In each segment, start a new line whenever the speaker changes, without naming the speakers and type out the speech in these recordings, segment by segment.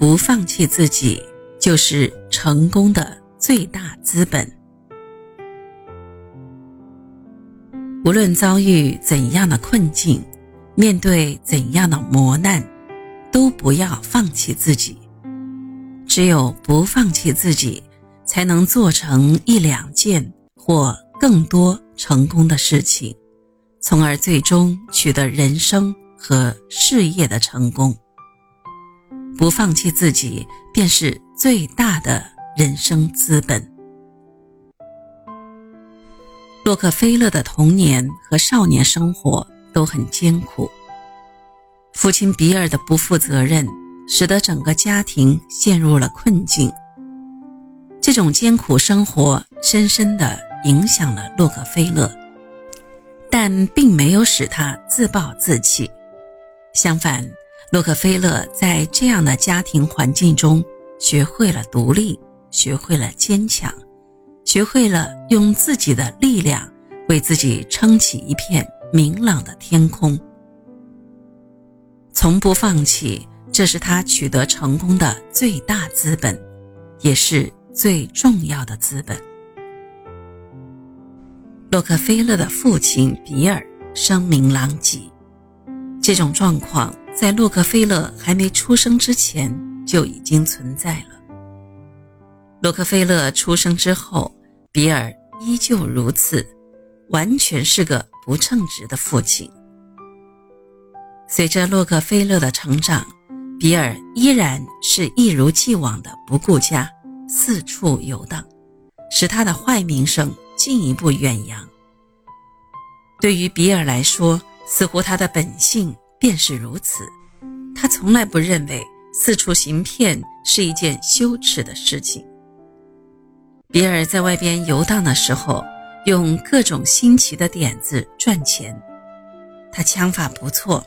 不放弃自己，就是成功的最大资本。无论遭遇怎样的困境，面对怎样的磨难，都不要放弃自己。只有不放弃自己，才能做成一两件或更多成功的事情，从而最终取得人生和事业的成功。不放弃自己，便是最大的人生资本。洛克菲勒的童年和少年生活都很艰苦。父亲比尔的不负责任，使得整个家庭陷入了困境。这种艰苦生活深深地影响了洛克菲勒，但并没有使他自暴自弃。相反，洛克菲勒在这样的家庭环境中，学会了独立，学会了坚强。学会了用自己的力量为自己撑起一片明朗的天空，从不放弃，这是他取得成功的最大资本，也是最重要的资本。洛克菲勒的父亲比尔声名狼藉，这种状况在洛克菲勒还没出生之前就已经存在了。洛克菲勒出生之后。比尔依旧如此，完全是个不称职的父亲。随着洛克菲勒的成长，比尔依然是一如既往的不顾家，四处游荡，使他的坏名声进一步远扬。对于比尔来说，似乎他的本性便是如此，他从来不认为四处行骗是一件羞耻的事情。比尔在外边游荡的时候，用各种新奇的点子赚钱。他枪法不错，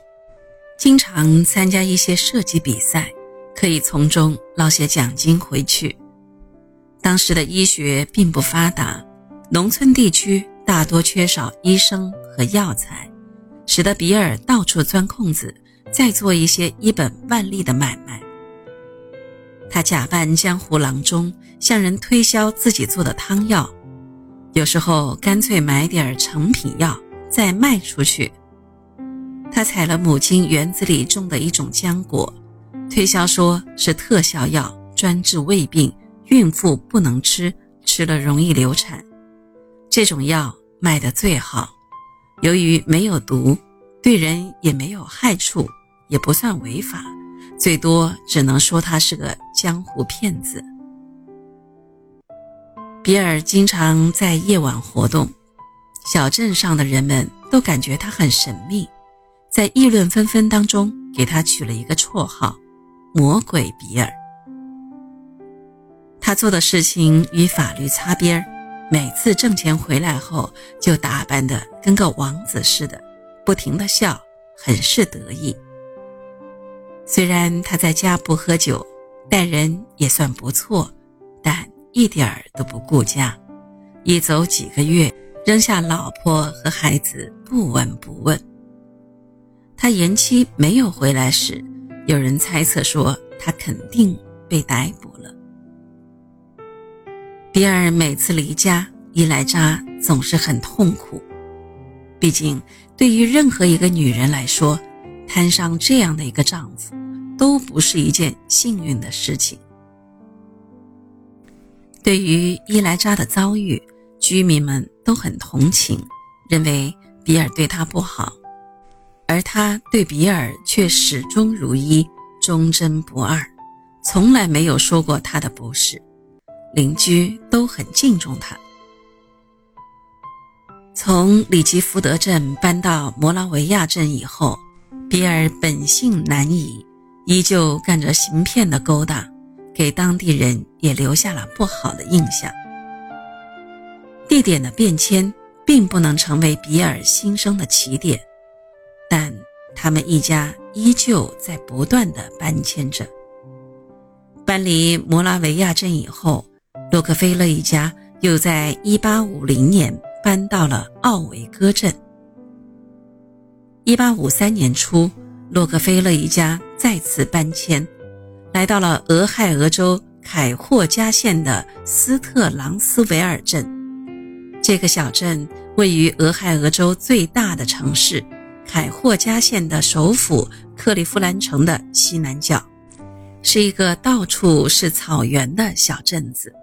经常参加一些射击比赛，可以从中捞些奖金回去。当时的医学并不发达，农村地区大多缺少医生和药材，使得比尔到处钻空子，再做一些一本万利的买卖。他假扮江湖郎中，向人推销自己做的汤药，有时候干脆买点成品药再卖出去。他采了母亲园子里种的一种浆果，推销说是特效药，专治胃病，孕妇不能吃，吃了容易流产。这种药卖得最好，由于没有毒，对人也没有害处，也不算违法。最多只能说他是个江湖骗子。比尔经常在夜晚活动，小镇上的人们都感觉他很神秘，在议论纷纷当中给他取了一个绰号“魔鬼比尔”。他做的事情与法律擦边儿每次挣钱回来后就打扮得跟个王子似的，不停地笑，很是得意。虽然他在家不喝酒，待人也算不错，但一点儿都不顾家。一走几个月，扔下老婆和孩子不闻不问。他延期没有回来时，有人猜测说他肯定被逮捕。比尔每次离家，伊莱扎总是很痛苦。毕竟，对于任何一个女人来说，摊上这样的一个丈夫，都不是一件幸运的事情。对于伊莱扎的遭遇，居民们都很同情，认为比尔对她不好，而她对比尔却始终如一，忠贞不二，从来没有说过他的不是。邻居都很敬重他。从里吉福德镇搬到摩拉维亚镇以后。比尔本性难移，依旧干着行骗的勾当，给当地人也留下了不好的印象。地点的变迁并不能成为比尔新生的起点，但他们一家依旧在不断的搬迁着。搬离摩拉维亚镇以后，洛克菲勒一家又在1850年搬到了奥维戈镇。一八五三年初，洛克菲勒一家再次搬迁，来到了俄亥俄州凯霍加县的斯特朗斯维尔镇。这个小镇位于俄亥俄州最大的城市凯霍加县的首府克利夫兰城的西南角，是一个到处是草原的小镇子。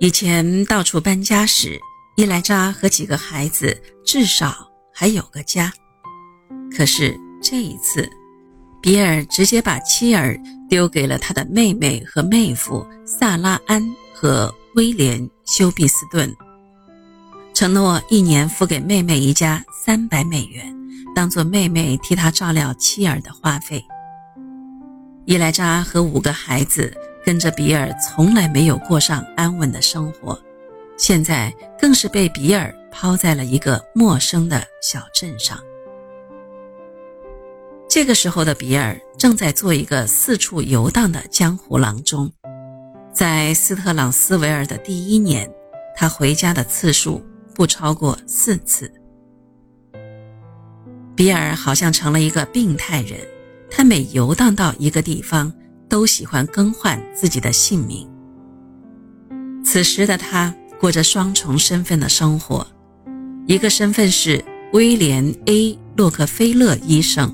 以前到处搬家时，伊莱扎和几个孩子至少还有个家。可是这一次，比尔直接把妻儿丢给了他的妹妹和妹夫萨拉安和威廉休毕斯顿，承诺一年付给妹妹一家三百美元，当做妹妹替他照料妻儿的花费。伊莱扎和五个孩子。跟着比尔从来没有过上安稳的生活，现在更是被比尔抛在了一个陌生的小镇上。这个时候的比尔正在做一个四处游荡的江湖郎中。在斯特朗斯维尔的第一年，他回家的次数不超过四次。比尔好像成了一个病态人，他每游荡到一个地方。都喜欢更换自己的姓名。此时的他过着双重身份的生活，一个身份是威廉 ·A· 洛克菲勒医生，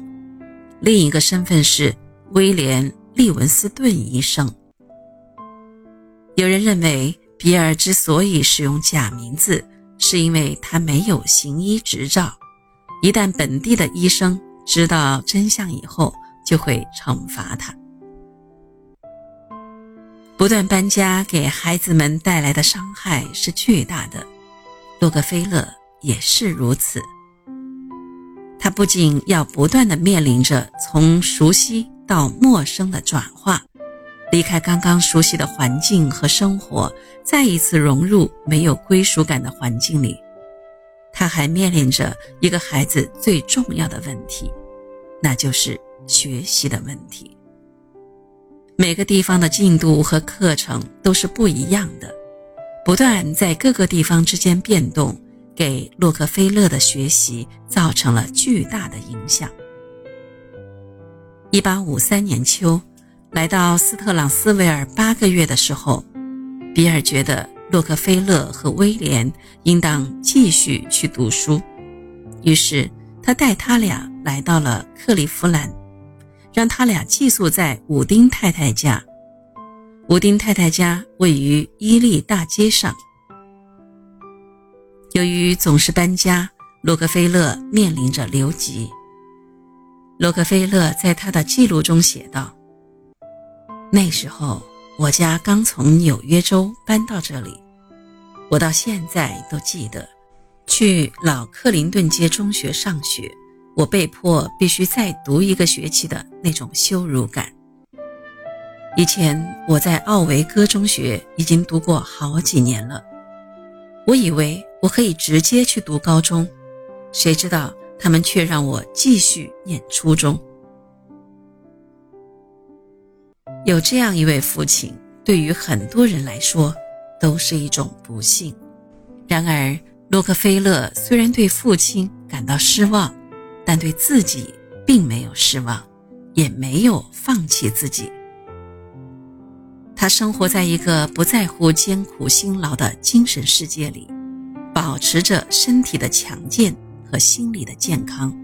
另一个身份是威廉·利文斯顿医生。有人认为，比尔之所以使用假名字，是因为他没有行医执照，一旦本地的医生知道真相以后，就会惩罚他。不断搬家给孩子们带来的伤害是巨大的，洛克菲勒也是如此。他不仅要不断的面临着从熟悉到陌生的转化，离开刚刚熟悉的环境和生活，再一次融入没有归属感的环境里，他还面临着一个孩子最重要的问题，那就是学习的问题。每个地方的进度和课程都是不一样的，不断在各个地方之间变动，给洛克菲勒的学习造成了巨大的影响。一八五三年秋，来到斯特朗斯维尔八个月的时候，比尔觉得洛克菲勒和威廉应当继续去读书，于是他带他俩来到了克利夫兰。让他俩寄宿在武丁太太家。武丁太太家位于伊利大街上。由于总是搬家，洛克菲勒面临着留级。洛克菲勒在他的记录中写道：“那时候我家刚从纽约州搬到这里，我到现在都记得，去老克林顿街中学上学。”我被迫必须再读一个学期的那种羞辱感。以前我在奥维戈中学已经读过好几年了，我以为我可以直接去读高中，谁知道他们却让我继续念初中。有这样一位父亲，对于很多人来说都是一种不幸。然而，洛克菲勒虽然对父亲感到失望。但对自己并没有失望，也没有放弃自己。他生活在一个不在乎艰苦辛劳的精神世界里，保持着身体的强健和心理的健康，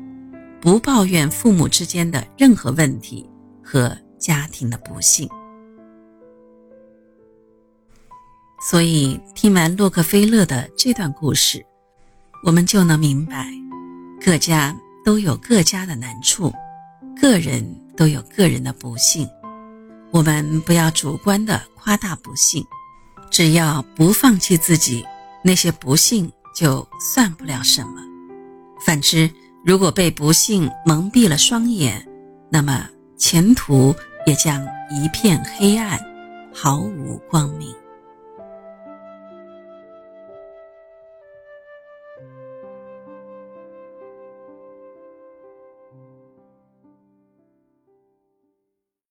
不抱怨父母之间的任何问题和家庭的不幸。所以，听完洛克菲勒的这段故事，我们就能明白，各家。都有各家的难处，个人都有个人的不幸。我们不要主观的夸大不幸，只要不放弃自己，那些不幸就算不了什么。反之，如果被不幸蒙蔽了双眼，那么前途也将一片黑暗，毫无光明。